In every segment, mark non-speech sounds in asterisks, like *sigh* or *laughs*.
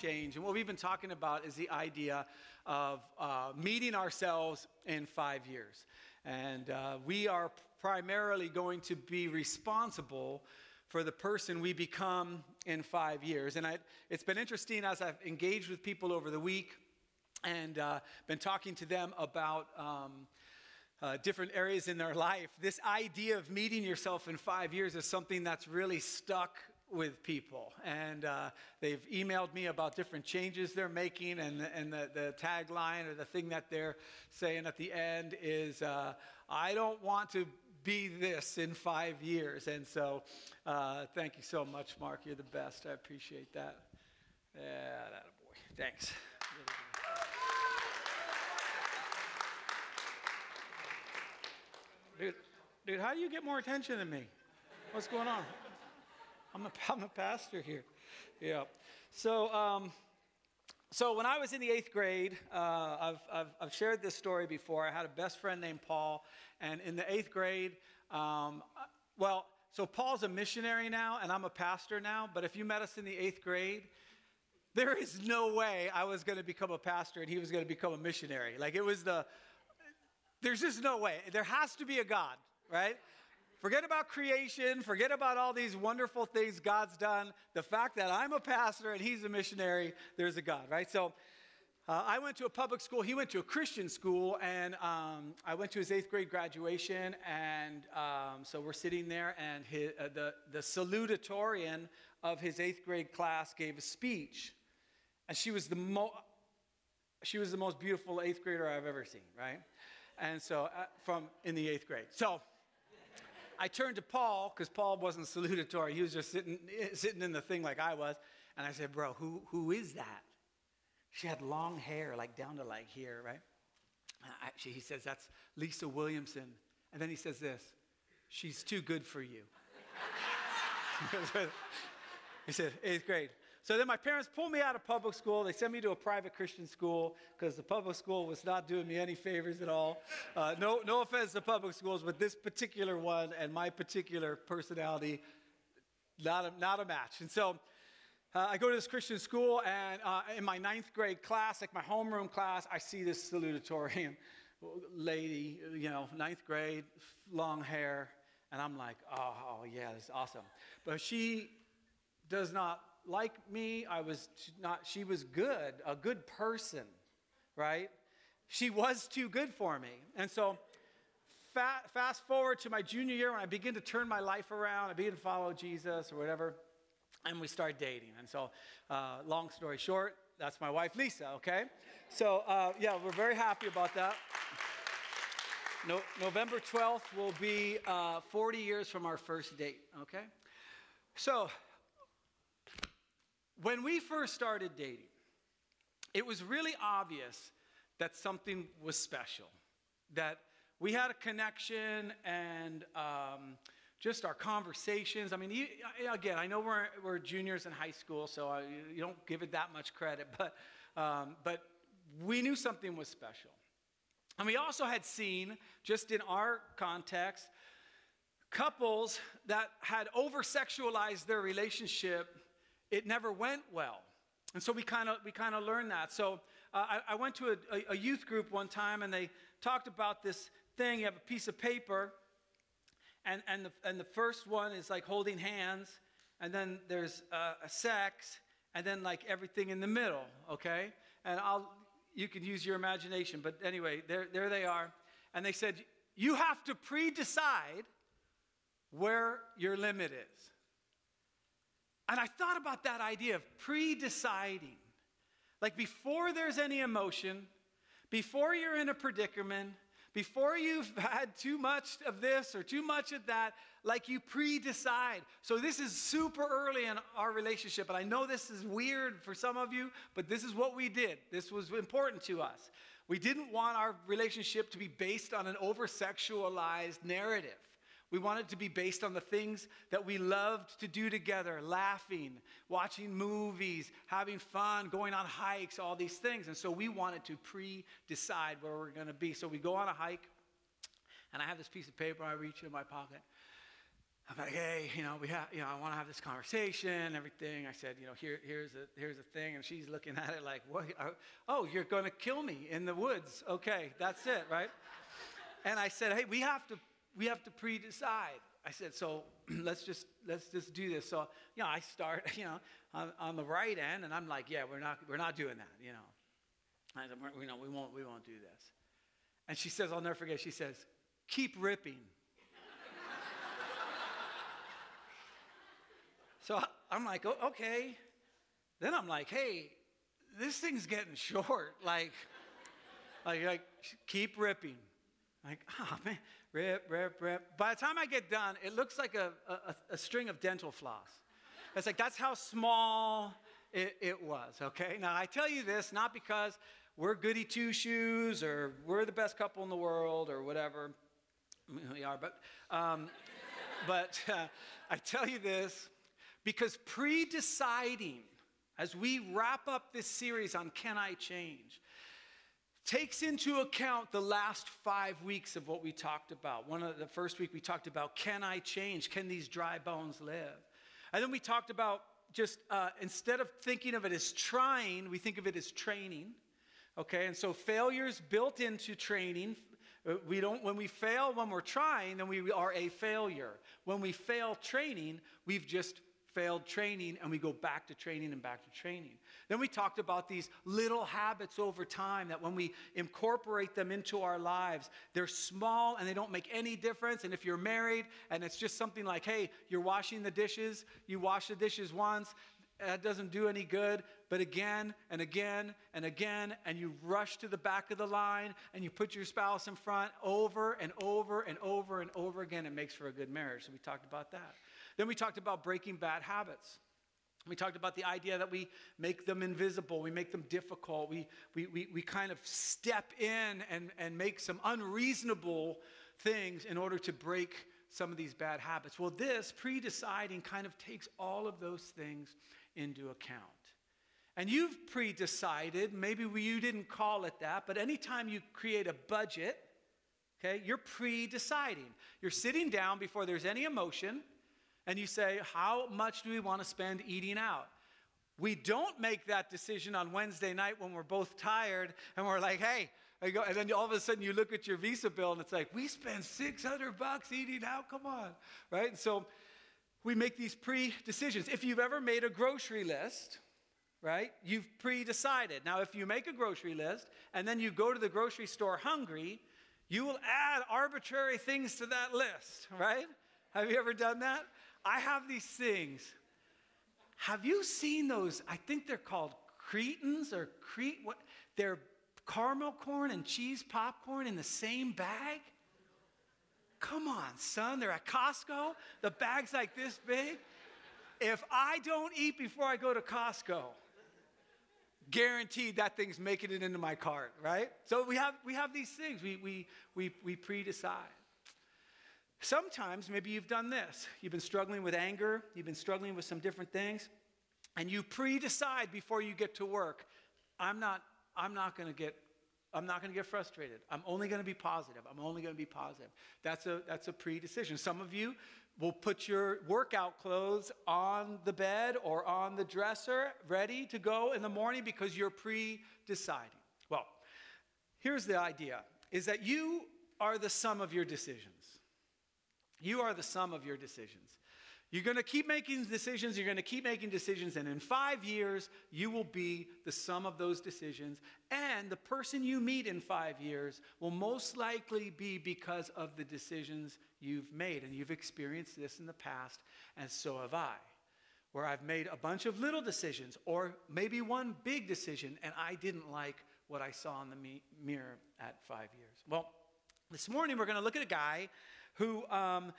change. And what we've been talking about is the idea of uh, meeting ourselves in five years. And uh, we are primarily going to be responsible for the person we become in five years. And I, it's been interesting as I've engaged with people over the week and uh, been talking to them about. Um, uh, different areas in their life, this idea of meeting yourself in five years is something that's really stuck with people. And uh, they've emailed me about different changes they're making, and, and the, the tagline or the thing that they're saying at the end is, uh, I don't want to be this in five years. And so, uh, thank you so much, Mark. You're the best. I appreciate that. Yeah, that boy. Thanks. Dude, dude, how do you get more attention than me? What's going on? I'm a, *laughs* I'm a pastor here. Yeah. So, um, so when I was in the eighth grade, uh, I've, I've, I've, shared this story before. I had a best friend named Paul, and in the eighth grade, um, well, so Paul's a missionary now, and I'm a pastor now. But if you met us in the eighth grade, there is no way I was going to become a pastor and he was going to become a missionary. Like it was the there's just no way. There has to be a God, right? Forget about creation, forget about all these wonderful things God's done. The fact that I'm a pastor and he's a missionary, there's a God, right? So uh, I went to a public school, he went to a Christian school, and um, I went to his eighth grade graduation. And um, so we're sitting there, and his, uh, the, the salutatorian of his eighth grade class gave a speech. And she was the, mo- she was the most beautiful eighth grader I've ever seen, right? and so uh, from in the eighth grade. So I turned to Paul because Paul wasn't *laughs* salutatory. He was just sitting, *laughs* sitting in the thing like I was. And I said, Bro, who, who is that? She had long hair, like down to like here, right? Actually, he says, That's Lisa Williamson. And then he says this She's too good for you. *laughs* he said, Eighth grade. So then my parents pulled me out of public school. They sent me to a private Christian school because the public school was not doing me any favors at all. Uh, no, no offense to public schools, but this particular one and my particular personality, not a, not a match. And so uh, I go to this Christian school, and uh, in my ninth grade class, like my homeroom class, I see this salutatorian *laughs* lady, you know, ninth grade, long hair, and I'm like, oh, oh yeah, this is awesome. But she does not like me. I was not, she was good, a good person, right? She was too good for me. And so, fast forward to my junior year when I begin to turn my life around, I begin to follow Jesus or whatever, and we start dating. And so, uh, long story short, that's my wife, Lisa, okay? So, uh, yeah, we're very happy about that. No, November 12th will be uh, 40 years from our first date, okay? So, when we first started dating, it was really obvious that something was special, that we had a connection and um, just our conversations. I mean, again, I know we're, we're juniors in high school, so I, you don't give it that much credit, but, um, but we knew something was special. And we also had seen, just in our context, couples that had over sexualized their relationship it never went well. And so we kind of we kind of learned that. So uh, I, I, went to a, a, youth group one time, and they talked about this thing. You have a piece of paper, and and the and the first one is like holding hands, and then there's uh, a sex, and then like everything in the middle. Okay, and I'll you can use your imagination, but anyway, there there they are, and they said you have to pre-decide where your limit is. And I thought about that idea of pre deciding. Like before there's any emotion, before you're in a predicament, before you've *laughs* had too much of this or too much of that, like you pre decide. So, this is super early in our relationship. And I know this is weird for some of you, but this is what we did. This was important to us. We didn't want our relationship to be based on an over sexualized narrative. We want it to be based on the things that we loved to do together laughing, watching movies, having fun, going on hikes, all these things. And so we wanted to pre decide where we're going to be. So we go on a hike, and I have this piece of paper, I reach in my pocket. I'm like, hey, you know, we have, you know, I want to have this conversation, everything. I said, you know, here, here's a, here's a thing, and she's looking at it like, what? Oh, you're going to kill me in the woods? Okay, that's it, right? and I said, hey, we have to, we have to pre-decide. I said, so *clears throat* let's just let's just do this. So, you know, I start, *laughs* you know, on, on the right end, and I'm like, yeah, we're not we're not doing that, you know. I said, you know, we won't we won't do this. And she says, I'll never forget. She says, keep ripping. *laughs* so I'm like, oh, okay. Then I'm like, hey, this thing's getting short. *laughs* Like, like, like, keep ripping. Like, oh man, rip, rip, rip. By the time I get done, it looks like a, a, a string of dental floss. It's like, that's how small it, it, was, okay? Now, I tell you this not because we're goody two shoes or we're the best couple in the world or whatever. We are, but, um, *laughs* but uh, I tell you this because pre deciding, as we wrap up this series on Can I Change, takes into account the last five weeks of what we talked about. One of the first week we talked about can I change? Can these dry bones live? And then we talked about just uh, instead of thinking of it as trying, we think of it as training. Okay, and so failure's built into training. Uh, we don't, when we fail when we're trying, then we are a failure. When we fail training, we've just failed training and we go back to training and back to training. Then we talked about these little habits over time that when we incorporate them into our lives, they're small and they don't make any difference. And if you're married and it's just something like, hey, you're washing the dishes, you wash the dishes once, that doesn't do any good, but again and again and again, and you rush to the back of the line and you put your spouse in front over and over and over and over again, it makes for a good marriage. So we talked about that. Then we talked about breaking bad habits. We talked about the idea that we make them invisible, we make them difficult, we, we, we, we kind of step in and, and make some unreasonable things in order to break some of these bad habits. Well, this pre deciding kind of takes all of those things into account. And you've pre decided, maybe you didn't call it that, but anytime you create a budget, okay, you're pre deciding. You're sitting down before there's any emotion and you say, How much do we want to spend eating out? We don't make that decision on Wednesday night when we're both tired and we're like, hey, go, and then all of a sudden you look at your Visa bill and it's like, we spent 600 bucks eating out, come on, right? And so we make these pre decisions. If you've ever made a grocery list, right, you've pre decided. Now, if you make a grocery list and then you go to the grocery store hungry, you will add arbitrary things to that list, right? Have you ever done that? I have these things. Have you seen those? I think they're called Cretans or Crete. What? They're caramel corn and cheese popcorn in the same bag. Come on, son. They're at Costco. The bag's like this big. If I don't eat before I go to Costco, guaranteed that thing's making it into my cart, right? So we have we have these things. We we we we pre-decide. Sometimes maybe you've done this. You've been struggling with anger, you've been struggling with some different things, and you pre-decide before you get to work, I'm not I'm not going to get I'm not going to get frustrated. I'm only going to be positive. I'm only going to be positive. That's a that's a pre-decision. Some of you will put your workout clothes on the bed or on the dresser ready to go in the morning because you're pre-deciding. Well, here's the idea is that you are the sum of your decisions. You are the sum of your decisions. You're going to keep making decisions, you're going to keep making decisions, and in five years, you will be the sum of those decisions. And the person you meet in five years will most likely be because of the decisions you've made. And you've experienced this in the past, and so have I, where I've made a bunch of little decisions, or maybe one big decision, and I didn't like what I saw in the mirror at five years. Well, this morning, we're going to look at a guy who um,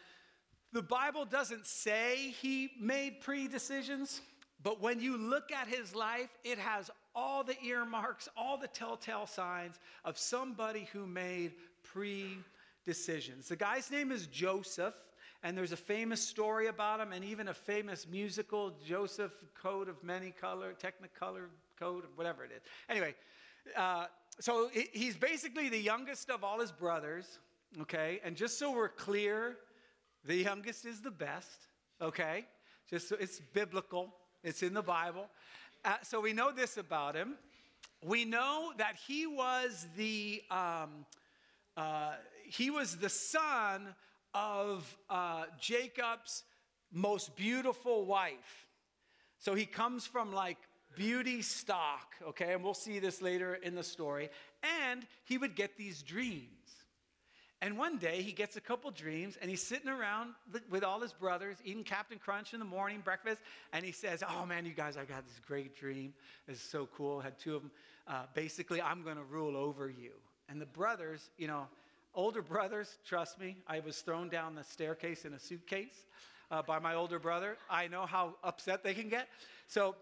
the Bible doesn't say he made pre decisions, but when you look at his life, it has all the earmarks, all the telltale signs of somebody who made pre decisions. The guy's name is Joseph. And there's a famous story about him, and even a famous musical, Joseph Coat of Many Color, Technicolor Coat, whatever it is. Anyway, uh, so he's basically the youngest of all his brothers. Okay, and just so we're clear, The youngest is the best, okay? Just so it's biblical, it's in the Bible. Uh, so we know this about him. We know that he was the um, uh, he was the son of uh, Jacob's most beautiful wife. So he comes from like beauty stock, okay? And we'll see this later in the story. And he would get these dreams. And one day he gets a couple dreams and he's sitting around with all his brothers eating Captain Crunch in the morning breakfast. And he says, Oh man, you guys, I got this great dream. It's so cool. I had two of them. Uh, basically, I'm going to rule over you. And the brothers, you know, older brothers, trust me, I was thrown down the staircase in a suitcase uh, by my older brother. I know how upset they can get. So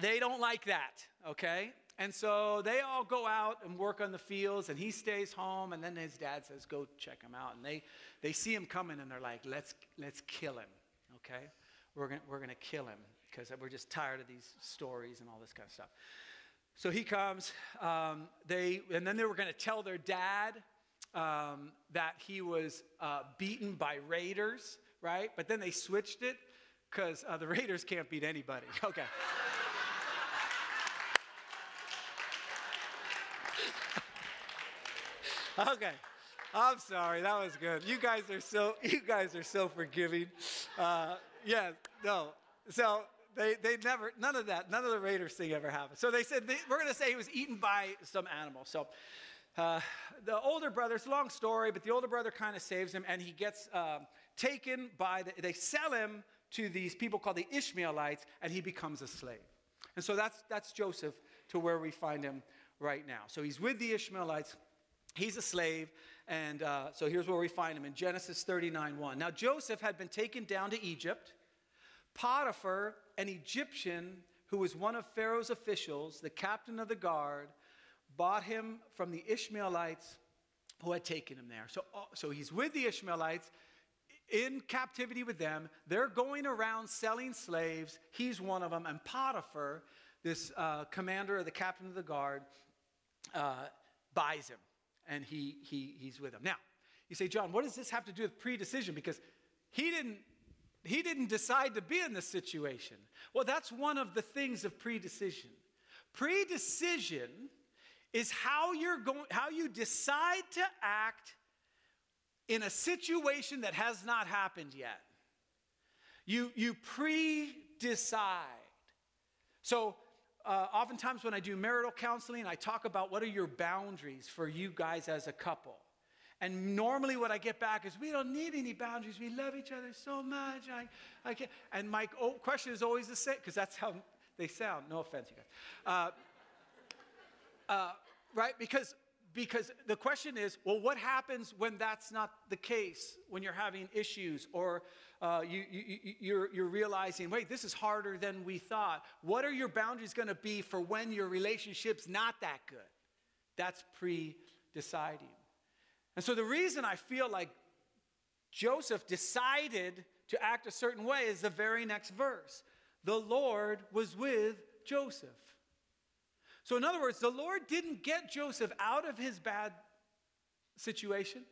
they don't like that, okay? And so they all go out and work on the fields, and he stays home. And then his dad says, "Go check him out." And they they see him coming, and they're like, "Let's let's kill him." Okay, we're gonna we're gonna kill him because we're just tired of these stories and all this kind of stuff. So he comes. Um, they and then they were gonna tell their dad um, that he was uh, beaten by raiders, right? But then they switched it because uh, the *laughs* raiders can't beat anybody. Okay. *laughs* Okay. I'm sorry. That was good. You guys are so you guys are so forgiving. Uh, yeah, no. So they, they never none of that none of the Raiders thing ever happened. So they said they, we're going to say he was eaten by some animal. So uh, the older brother. It's a long story, but the older brother kind of saves him, and he gets uh, taken by. The, they sell him to these people called the Ishmaelites, and he becomes a slave. And so that's that's Joseph to where we find him right now. So he's with the Ishmaelites. He's a slave, and uh, so here's where we find him in Genesis 39 1. Now, Joseph had been taken down to Egypt. Potiphar, an Egyptian who was one of Pharaoh's officials, the captain of the guard, bought him from the Ishmaelites who had taken him there. So, uh, so he's with the Ishmaelites in captivity with them. They're going around selling slaves. He's one of them. And Potiphar, this uh, commander or the captain of the guard, uh, buys him and he, he, he's with them. Now, you say, John, what does this have to do with pre-decision? Because he didn't, he didn't decide to be in this situation. Well, that's one of the things of pre-decision. Pre-decision is how you're going, how you decide to act in a situation that has not happened yet. You, you pre-decide. So uh, oftentimes when I do marital counseling, I talk about what are your boundaries for you guys as a couple. And normally, what I get back is, we don't need any boundaries. We love each other so much. I, I can't. And my question is always the same, because that's how they sound. No offense, you guys. Uh, uh, right? Because because the question is, well, what happens when that's not the case? When you're having issues, or uh, you, you, you're, you're realizing, wait, this is harder than we thought. What are your boundaries going to be for when your relationship's not that good? That's pre deciding. And so the reason I feel like Joseph decided to act a certain way is the very next verse. The Lord was with Joseph. So, in other words, the Lord didn't get Joseph out of his bad situation.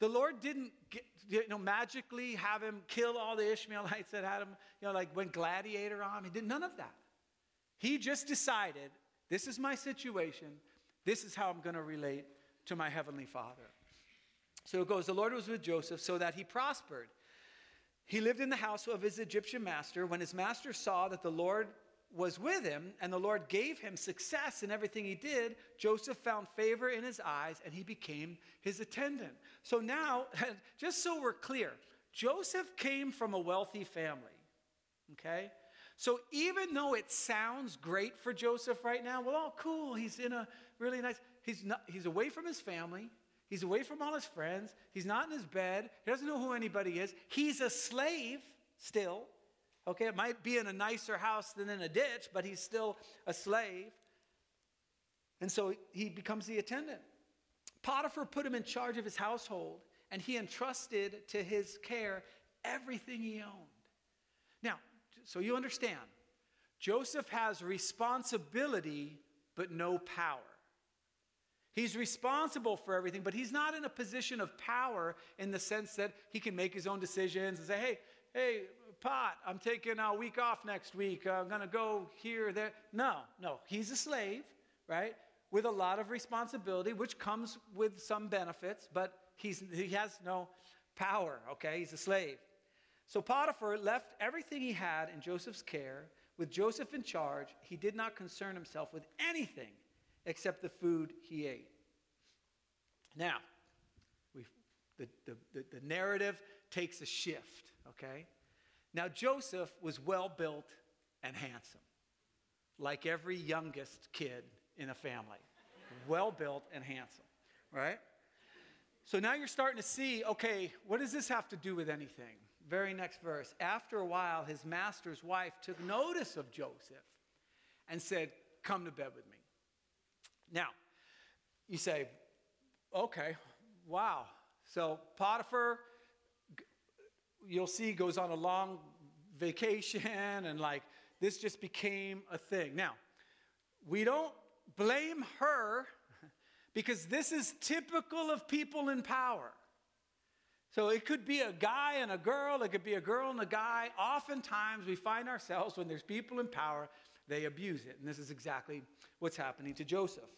The Lord didn't get, you know, magically have him kill all the Ishmaelites that had him, you know, like went gladiator on him. He did none of that. He just decided, this is my situation. This is how I'm going to relate to my heavenly Father. So it goes, the Lord was with Joseph so that he prospered. He lived in the house of his Egyptian master. When his master saw that the Lord was with him, and the Lord gave him success in everything he did, Joseph found favor in his eyes and he became his attendant. So now, *laughs* just so we're clear, Joseph came from a wealthy family. Okay? So even though it sounds great for Joseph right now, well, oh, cool, he's in a really nice, he's, not, he's away from his family. He's away from all his friends. He's not in his bed. He doesn't know who anybody is. He's a slave still. Okay, it might be in a nicer house than in a ditch, but he's still a slave. And so he becomes the attendant. Potiphar put him in charge of his household, and he entrusted to his care everything he owned. Now, so you understand, Joseph has responsibility but no power. He's responsible for everything, but he's not in a position of power in the sense that he can make his own decisions and say, hey, hey, Pot, I'm taking a week off next week. I'm going to go here, there. No, no. He's a slave, right? With a lot of responsibility, which comes with some benefits, but he's, he has no power, okay? He's a slave. So Potiphar left everything he had in Joseph's care. With Joseph in charge, he did not concern himself with anything except the food he ate. Now, the, the, the, the narrative takes a shift, okay? Now, Joseph was well built and handsome, like every youngest kid in a family. well built and handsome, right? So now you're starting to see okay, what does this have to do with anything? Very next verse. After a while, his master's wife took notice of Joseph and said, Come to bed with me. Now, you say, Okay, wow. So Potiphar you'll see goes on a long vacation and like this just became a thing. Now, we don't blame her *laughs* because this is typical of people in power. So it could be a guy and a girl, it could be a girl and a guy. Oftentimes we find ourselves when there's people in power, they abuse it. And this is exactly what's happening to Joseph.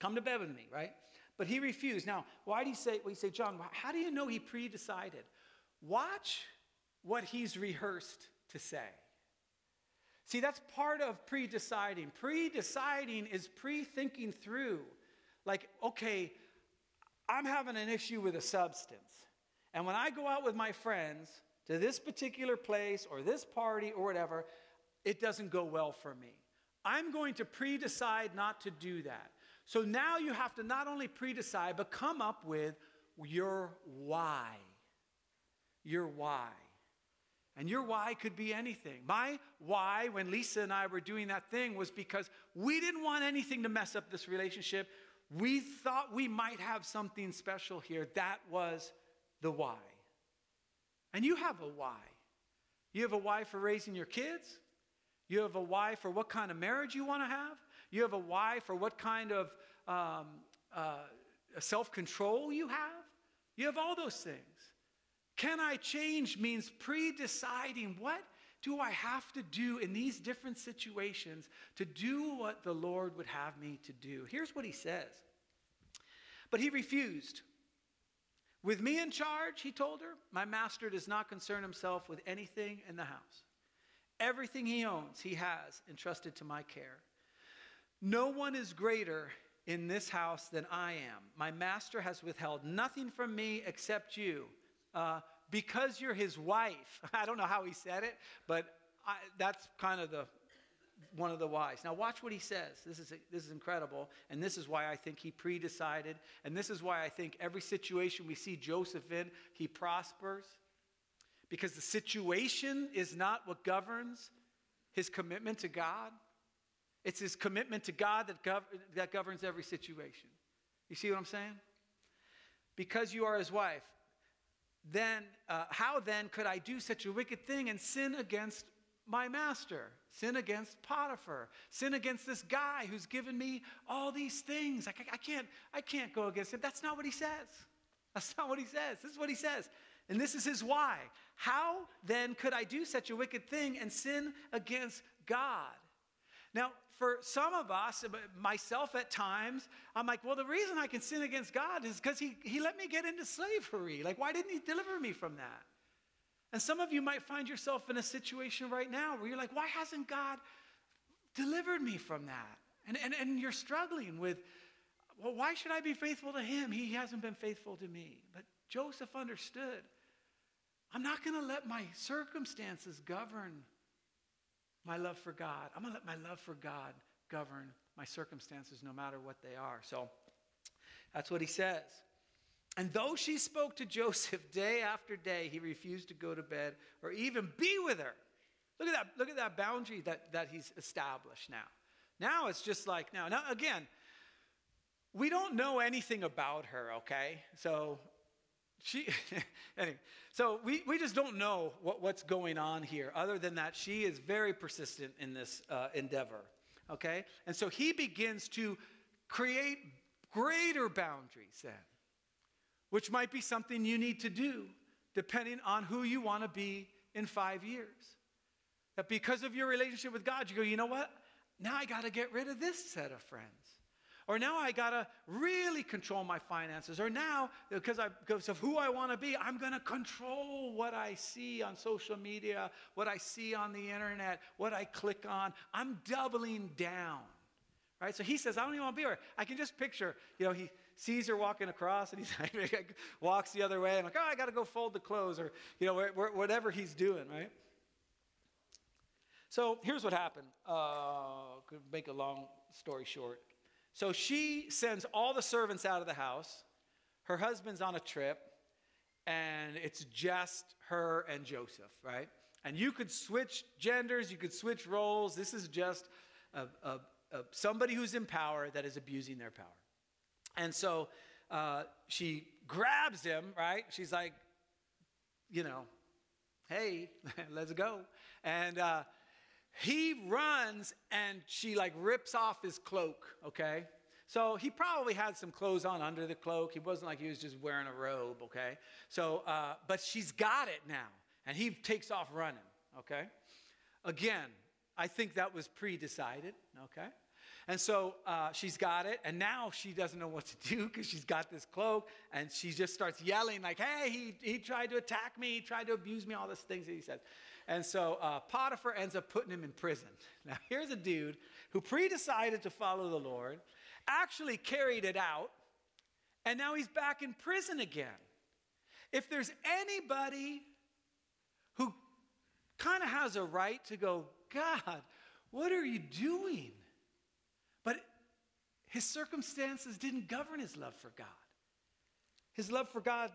Come to bed with me, right? But he refused. Now, why do you say, well, you say, John, how do you know he pre decided? Watch what he's rehearsed to say. See, that's part of pre deciding. Pre deciding is pre thinking through. Like, okay, I'm having an issue with a substance. And when I go out with my friends to this particular place or this party or whatever, it doesn't go well for me. I'm going to pre decide not to do that. So now you have to not only pre decide, but come up with your why your why. And your why could be anything. My why, when Lisa and I were doing that thing, was because we didn't want anything to mess up this relationship. We thought we might have something special here. That was the why. And you have a why. You have a why for raising your kids. You have a why for what kind of marriage you want to have. You have a why for what kind of um, uh, self control you have. You have all those things. Can I change means pre deciding what do I have to do in these different situations to do what the Lord would have me to do. Here's what he says. But he refused. With me in charge, he told her, my master does not concern himself with anything in the house. Everything he owns, he has entrusted to my care. No one is greater in this house than I am. My master has withheld nothing from me except you uh, because you're his wife. *laughs* I don't know how he said it, but I, that's kind of the one of the whys. Now watch what he says. This is this is incredible, and this is why I think he pre-decided, and this is why I think every situation we see Joseph in, he prospers, because the situation is not what governs his commitment to God. It's his commitment to God that, gov- that governs every situation. You see what I'm saying? Because you are his wife then uh, how then could I do such a wicked thing and sin against my master, sin against Potiphar, sin against this guy who's given me all these things? I, I can't, I can't go against him. That's not what he says. That's not what he says. This is what he says. And this is his why. How then could I do such a wicked thing and sin against God? Now, for some of us, uh, myself at times, I'm like, well, the reason I can sin against God is because he, he let me get into slavery. Like, why didn't He deliver me from that? And some of you might find yourself in a situation right now where you're like, why hasn't God delivered me from that? And, and, and you're struggling with, well, why should I be faithful to Him? He hasn't been faithful to me. But Joseph understood I'm not going to let my circumstances govern my love for God. I'm going to let my love for God govern my circumstances no matter what they are. So that's what he says. And though she spoke to Joseph day after day, he refused to go to bed or even be with her. Look at that, look at that boundary that, that he's established now. Now it's just like now. Now again, we don't know anything about her, okay? So she *laughs* anyway so we, we just don't know what, what's going on here other than that she is very persistent in this uh, endeavor okay and so he begins to create greater boundaries then, which might be something you need to do depending on who you want to be in five years. That because of your relationship with God, you go, you know what? Now I got to get rid of this set of friends. Or now I got to really control my finances. Or now, because, I, because of who I want to be, I'm to control what I see on social media, what I see on the internet, what I click on. I'm doubling down. Right? So he says, I don't even want to be here. I can just picture, you know, he sees her walking across and he *laughs* walks the other way and like, oh, I got to go fold the clothes or, you know, whatever he's doing, right? So here's what happened. Uh, could make a long story short. So she sends all the servants out of the house. Her husband's on a trip, and it's just her and Joseph, right? And you could switch genders, you could switch roles. This is just a, a, a, somebody who's in power that is abusing their power. And so uh, she grabs him, right? She's like, you know, hey, *laughs* let's go. And uh, he runs and she like rips off his cloak, okay? So he probably had some clothes on under the cloak. He wasn't like he was just wearing a robe, okay? So, uh, but she's got it now. And he takes off running, okay? Again, I think that was pre decided, okay? And so uh, she's got it, and now she doesn't know what to do because she's got this cloak, and she just starts yelling, like, hey, he, he tried to attack me, he tried to abuse me, all these things that he said. And so uh, Potiphar ends up putting him in prison. *laughs* Now, here's a dude who pre decided to follow the Lord, actually carried it out, and now he's back in prison again. If there's anybody who kind of has a right to go, God, what are you doing? But his circumstances didn't govern his love for God. His love for God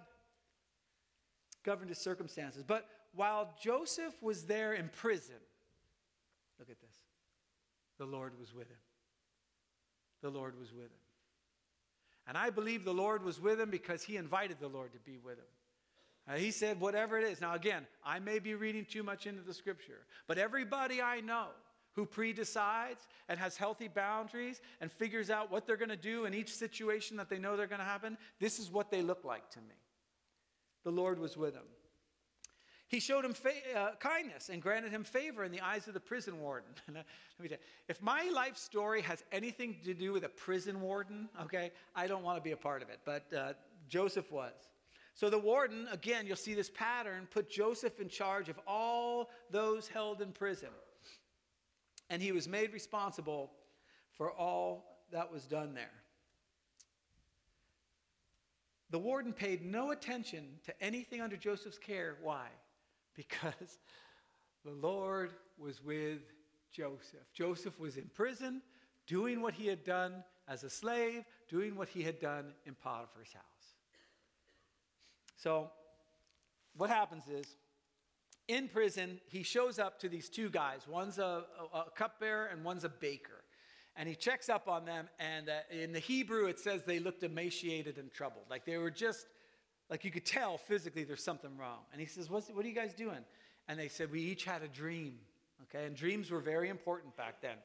governed his circumstances. But while Joseph was there in prison, look at this, the Lord was with him. The Lord was with him. And I believe the Lord was with him because he invited the Lord to be with him. Uh, he said, whatever it is. Now, again, I may be reading too much into the scripture, but everybody I know who pre decides and has healthy boundaries and figures out what they're going to do in each situation that they know they're going to happen, this is what they look like to me. The Lord was with him. He showed him fa- uh, kindness and granted him favor in the eyes of the prison warden. *laughs* You, if my life story has anything to do with a prison warden, okay, I don't want to be a part of it. But uh, Joseph was. So the warden, again, you'll see this pattern, put Joseph in charge of all those held in prison. And he was made responsible for all that was done there. The warden paid no attention to anything under Joseph's care. Why? Because the Lord was with Joseph. Joseph was in prison, doing what he had done as a slave, doing what he had done in Potiphar's house. So, what happens is, in prison, he shows up to these two guys. One's a, a, a cupbearer and one's a baker. And he checks up on them, and uh, in the Hebrew, it says they looked emaciated and troubled. Like they were just like you could tell physically there's something wrong. And he says, What are you guys doing? And they said, We each had a dream. Okay, and dreams were very important back then.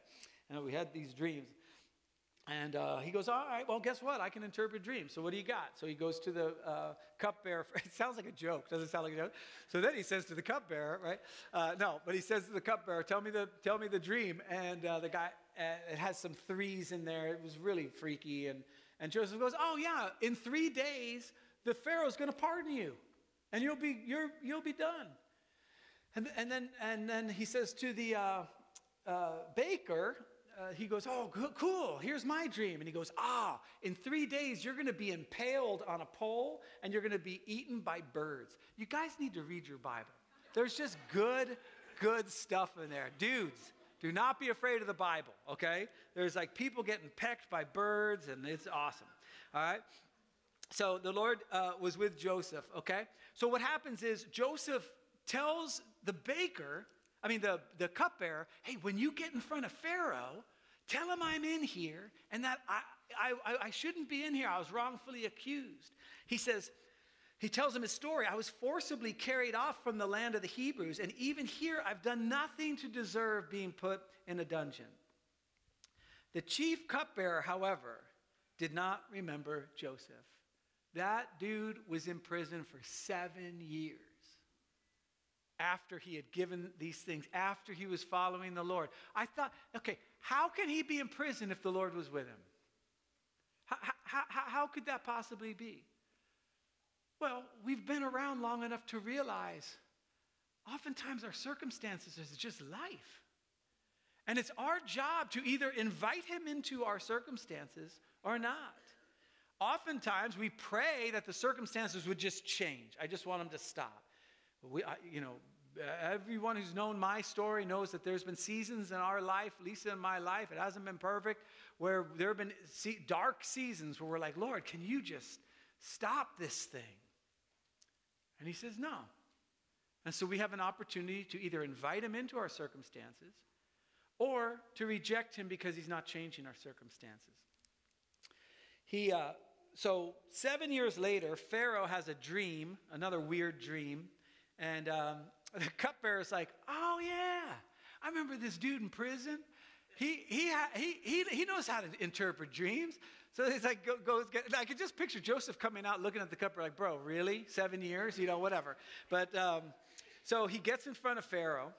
And we had these dreams. And uh, he goes, All right, well, guess what? I can interpret dreams. So what do you got? So he goes to the uh, cupbearer. *laughs* It sounds like a joke. Doesn't sound like a joke? So then he says to the cupbearer, right? Uh, no, but he says to the cupbearer, Tell me the, tell me the dream. And uh, the guy, uh, it has some threes in there. It was really freaky. And, and Joseph goes, Oh, yeah, in three days, the Pharaoh's going to pardon you and you'll be, you're, you'll be done. And, and, then, and then he says to the uh, uh, baker, uh, he goes, Oh, cool, here's my dream. And he goes, Ah, in three days, you're going to be impaled on a pole and you're going to be eaten by birds. You guys need to read your Bible. There's just good, good stuff in there. Dudes, do not be afraid of the Bible, okay? There's like people getting pecked by birds and it's awesome, all right? So the Lord uh, was with Joseph, okay? So what happens is Joseph tells the baker, I mean, the, the cupbearer, hey, when you get in front of Pharaoh, tell him I'm in here and that I, I, I shouldn't be in here. I was wrongfully accused. He says, he tells him his story. I was forcibly carried off from the land of the Hebrews, and even here I've done nothing to deserve being put in a dungeon. The chief cupbearer, however, did not remember Joseph. That dude was in prison for seven years after he had given these things, after he was following the Lord. I thought, okay, how can he be in prison if the Lord was with him? How, how, how, could that possibly be? Well, we've been around long enough to realize oftentimes our circumstances is just life. And it's our job to either invite him into our circumstances or not. Oftentimes we pray that the circumstances would just change. I just want them to stop. We, I, you know, everyone who's known my story knows that there's been seasons in our life, Lisa in my life, it hasn't been perfect, where there have been dark seasons where we're like, Lord, can you just stop this thing? And he says, no. And so we have an opportunity to either invite him into our circumstances or to reject him because he's not changing our circumstances. He, uh, so seven years later, Pharaoh has a dream, another weird dream, and um, *laughs* the cupbearer's like, oh, yeah, I remember this dude in prison. He, he, he, he, he knows how to interpret dreams. So he's like, go, get, I could just picture Joseph coming out looking at the cupbearer like, bro, really? Seven years? You know, whatever. But um, so he gets in front of Pharaoh,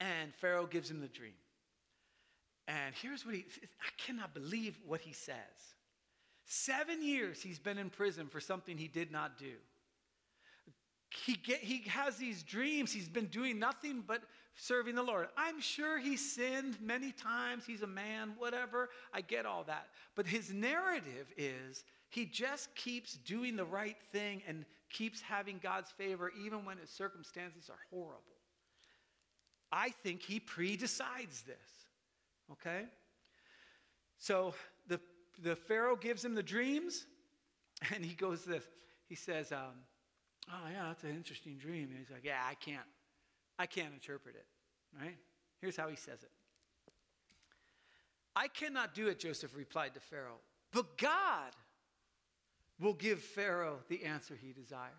and Pharaoh gives him the dream. And here's what he, I cannot believe what he says. Seven years he's been in prison for something he did not do he, get, he has these dreams. He's been doing nothing but serving the Lord. I'm sure he sinned many times. He's a man, whatever. I get all that. But his narrative is he just keeps doing the right thing and keeps having God's favor even when his circumstances are horrible. I think he pre-decides this. Okay? So the, the Pharaoh gives him the dreams, *laughs* and he goes this. He says, um, Oh, yeah, that's an interesting dream. And he's like, Yeah, I can't. I can't interpret it. Right? Here's how he says it. I cannot do it, Joseph replied to Pharaoh, but God will give Pharaoh the answer he desires.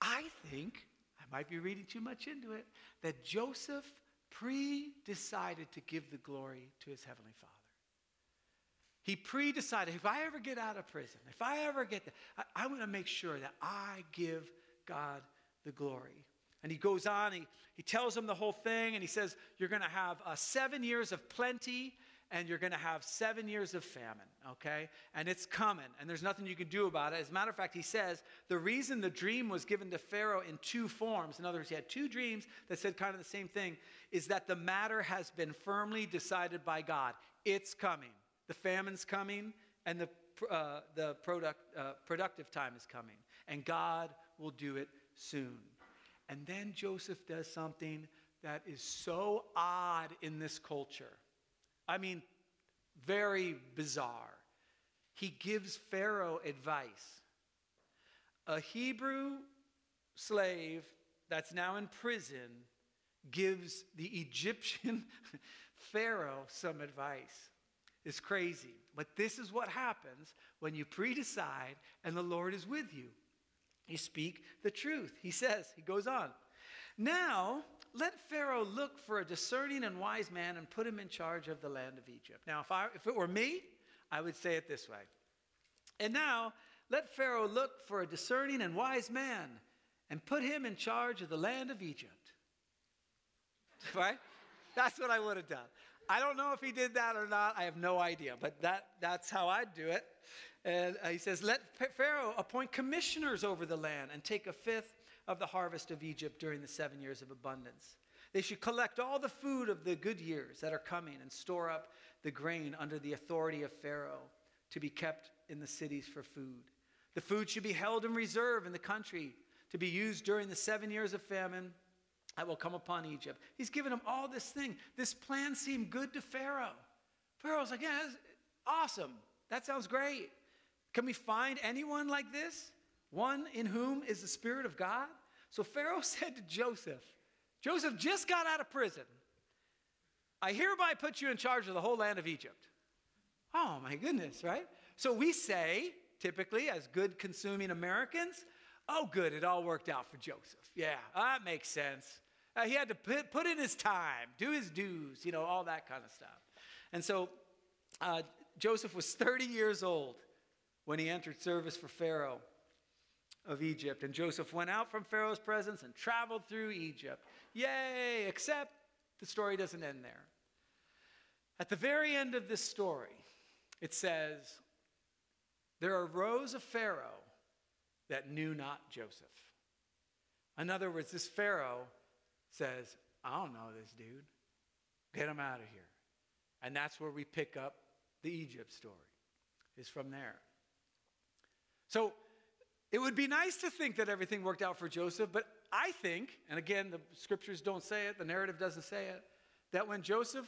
I think, I might be reading too much into it, that Joseph pre decided to give the glory to his heavenly father. He pre decided if I ever get out of prison, if I ever get there, I, am going to make sure that I give God the glory. And he goes on, he, he tells them the whole thing, and he says, You're going to have uh, seven years of plenty, and you're going to have seven years of famine, okay? And it's coming, and there's nothing you can do about it. As a matter of fact, he says the reason the dream was given to Pharaoh in two forms, in other words, he had two dreams that said kind of the same thing, is that the matter has been firmly decided by God. It's coming. The famine's coming, and the, uh, the product, uh, productive time is coming. And God will do it soon. And then Joseph does something that is so odd in this culture. I mean, very bizarre. He gives Pharaoh advice. A Hebrew slave that's now in prison gives the Egyptian *laughs* Pharaoh some advice is crazy. But this is what happens when you pre-decide and the Lord is with you. You speak the truth. He says, he goes on. Now, let Pharaoh look for a discerning and wise man and put him in charge of the land of Egypt. Now, if, I, if it were me, I would say it this way. And now, let Pharaoh look for a discerning and wise man and put him in charge of the land of Egypt. *laughs* Right? That's what I would have done. I don't know if he did that or not. I have no idea, but that, that's how I'd do it. And uh, he says, Let Pharaoh appoint commissioners over the land and take a fifth of the harvest of Egypt during the seven years of abundance. They should collect all the food of the good years that are coming and store up the grain under the authority of Pharaoh to be kept in the cities for food. The food should be held in reserve in the country to be used during the seven years of famine that will come upon Egypt. He's given him all this thing. This plan seemed good to Pharaoh. Pharaoh's like, yeah, awesome. That sounds great. Can we find anyone like this? One in whom is the Spirit of God? So Pharaoh *laughs* said to Joseph, Joseph just got out of prison. I hereby put you in charge of the whole land of Egypt. Oh my goodness, right? So we say, typically, as good consuming Americans, oh, good, it all worked out for Joseph. Yeah, that makes sense. Uh, he had to put, put in his time, do his dues, you know, all that kind of stuff. And so uh, Joseph was 30 years old when he entered service for Pharaoh of Egypt. And Joseph went out from Pharaoh's presence and traveled through Egypt. Yay! Except the story doesn't end there. At the very end of this story, it says, There arose a Pharaoh that knew not Joseph. In other words, this Pharaoh says, I don't know this dude. Get him out of here. And that's where we pick up the Egypt story, is from there. So it would be nice to think that everything worked out for Joseph, but I think, and again, the scriptures don't say it, the narrative doesn't say it, that when Joseph,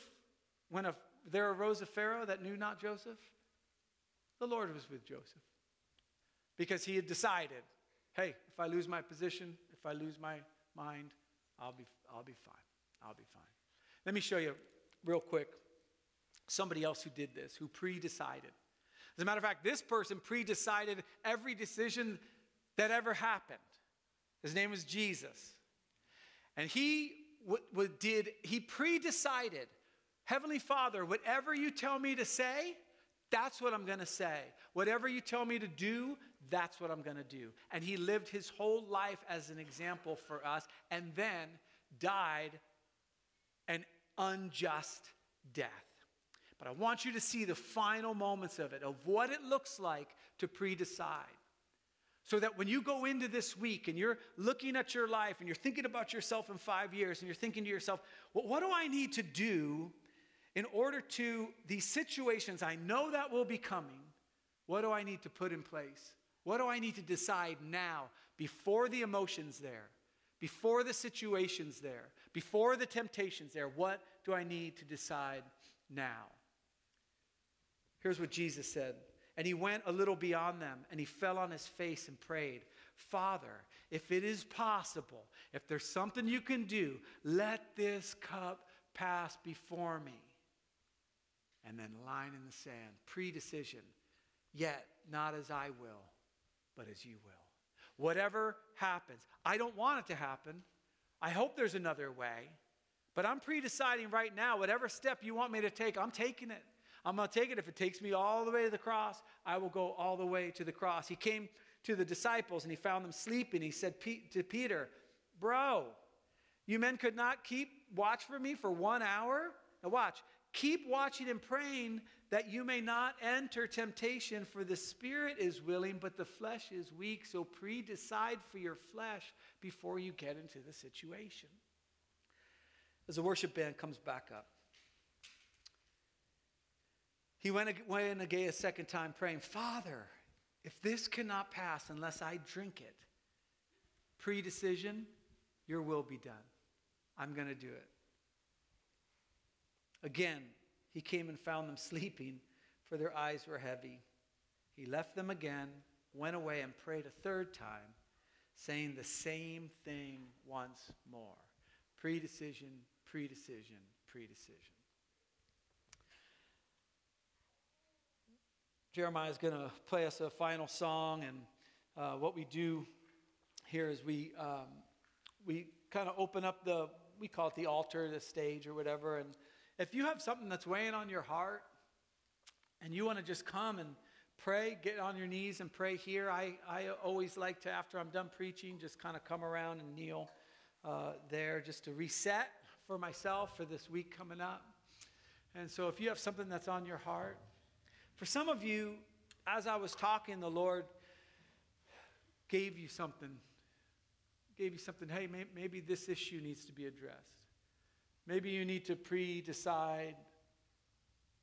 when a, there arose a Pharaoh that knew not Joseph, the Lord was with Joseph. Because he had decided, hey, if I lose my position, if I lose my mind, I'll be, I'll be fine. I'll be fine. Let me show you real quick somebody else who did this, who pre decided. As a matter of fact, this person pre decided every decision that ever happened. His name was Jesus. And he w- w- did, he pre decided, Heavenly Father, whatever you tell me to say, that's what I'm going to say. Whatever you tell me to do, that's what I'm going to do. And he lived his whole life as an example for us and then died an unjust death. But I want you to see the final moments of it, of what it looks like to pre decide. So that when you go into this week and you're looking at your life and you're thinking about yourself in five years and you're thinking to yourself, well, what do I need to do in order to these situations I know that will be coming? What do I need to put in place? What do I need to decide now before the emotions there, before the situations there, before the temptations there? What do I need to decide now? Here's what Jesus said. And he went a little beyond them and he fell on his face and prayed, Father, if it is possible, if there's something you can do, let this cup pass before me. And then line in the sand, pre decision, yet not as I will, but as you will. Whatever happens, I don't want it to happen. I hope there's another way, but I'm pre deciding right now, whatever step you want me to take, I'm taking it. I'm going to take it. If it takes me all the way to the cross, I will go all the way to the cross. He came to the disciples and he found them sleeping. He said to Peter, Bro, you men could not keep watch for me for one hour? Now, watch. Keep watching and praying that you may not enter temptation, for the spirit is willing, but the flesh is weak. So pre decide for your flesh before you get into the situation. As the worship band comes back up, he went away again a second time praying, Father, if this cannot pass unless I drink it, pre decision, your will be done. I'm going to do it. Again, he came and found them *laughs* sleeping, for their eyes were heavy. He left them again, went away, and prayed a third time, saying the same thing once more. Pre decision, pre decision, pre decision. Jeremiah is going to play us a final song, and uh, what we do here is we um, we kind of open up the we call it the altar, the stage, or whatever. And if you have something that's weighing on your heart, and you want to just come and pray, get on your knees and pray here. I I always like to after I'm done preaching, just kind of come around and kneel uh, there, just to reset for myself for this week coming up. And so, if you have something that's on your heart for some of you, as I was talking, the Lord gave you something. Gave you something, hey, may, maybe this issue needs to be addressed. Maybe you need to pre decide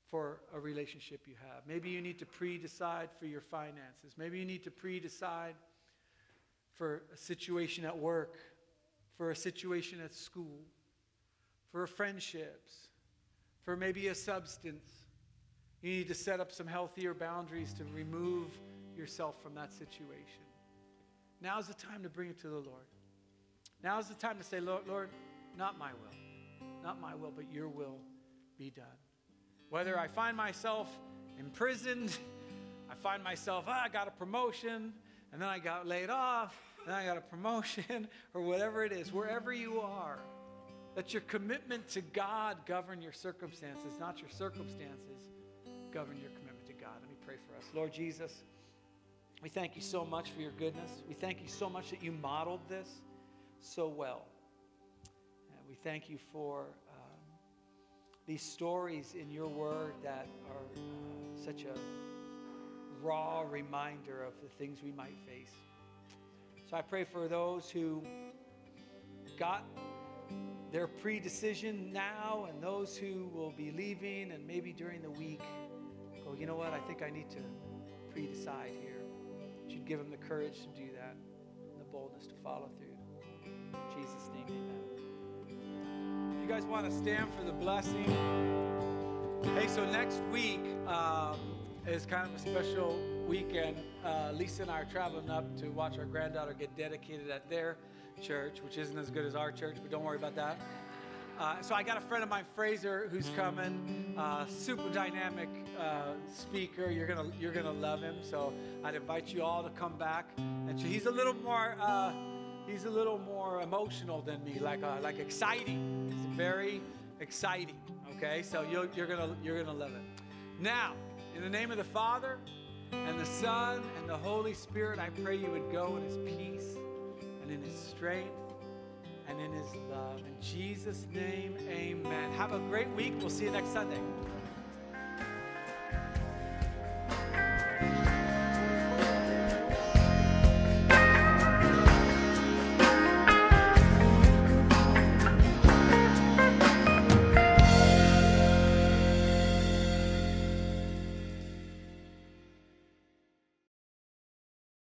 for a relationship you have. Maybe you need to pre decide for your finances. Maybe you need to pre decide for a situation at work, for a situation at school, for friendships, for maybe a substance you need to set up some healthier boundaries to remove yourself from that situation. Now's the time to bring it to the Lord. Now's the time to say, Lord, Lord, not my will, not my will, but your will be done. Whether I find myself imprisoned, I find myself, ah, I got a promotion, and then I got laid off, then I got a promotion, *laughs* or whatever it is, wherever you are, let your commitment to God govern your circumstances, not your circumstances govern your commitment to God. Let me pray for us. Lord Jesus, we thank you so much for your goodness. We thank you so much that you modeled this so well. We thank you for um, these stories in your word that are uh, such a raw reminder of the things we might face. So I pray for those who got their pre-decision now and those who will be leaving and maybe during the week go, you know what, I think I need to pre-decide here. You'd give them the courage to do that and the boldness to follow through. In Jesus' name, amen. You guys want to stand for the blessing? Hey, so next week um, is kind of a special weekend. Uh, Lisa and I are traveling up to watch our granddaughter get dedicated at their church, which isn't as good as our church, but don't worry about that. Uh, so I got a friend of mine, Fraser, who's coming. Uh, super dynamic uh, speaker. You're gonna you're gonna love him. So I'd invite you all to come back. And he's a little more uh, he's a little more emotional than me, like uh, like exciting. Very exciting. Okay, so you're, you're gonna you're gonna love it. Now, in the name of the Father and the Son and the Holy Spirit, I pray you would go in His peace and in His strength and in His love. In Jesus' name, amen. Have a great week. We'll see you next Sunday.